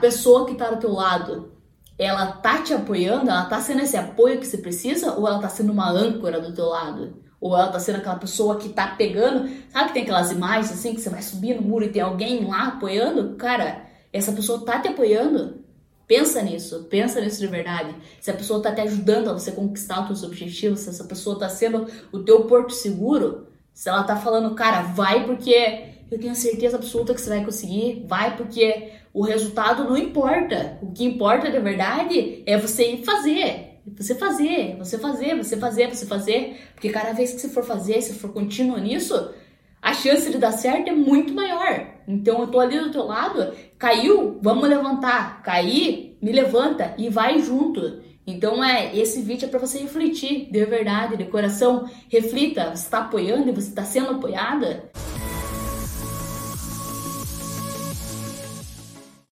pessoa que tá do teu lado, ela tá te apoiando, ela tá sendo esse apoio que você precisa, ou ela tá sendo uma âncora do teu lado? Ou ela tá sendo aquela pessoa que tá pegando, sabe que tem aquelas imagens assim que você vai subir no muro e tem alguém lá apoiando? Cara, essa pessoa tá te apoiando. Pensa nisso, pensa nisso de verdade. Se a pessoa tá te ajudando a você conquistar os seus objetivos, se essa pessoa tá sendo o teu porto seguro, se ela tá falando, cara, vai porque eu tenho certeza absoluta que você vai conseguir, vai porque o resultado não importa. O que importa de verdade é você fazer. Você fazer, você fazer, você fazer, você fazer. Porque cada vez que você for fazer, se for contínuo nisso, a chance de dar certo é muito maior. Então eu tô ali do teu lado, caiu, vamos levantar. Cair, me levanta e vai junto. Então é esse vídeo é para você refletir de verdade, de coração. Reflita, você está apoiando e você está sendo apoiada.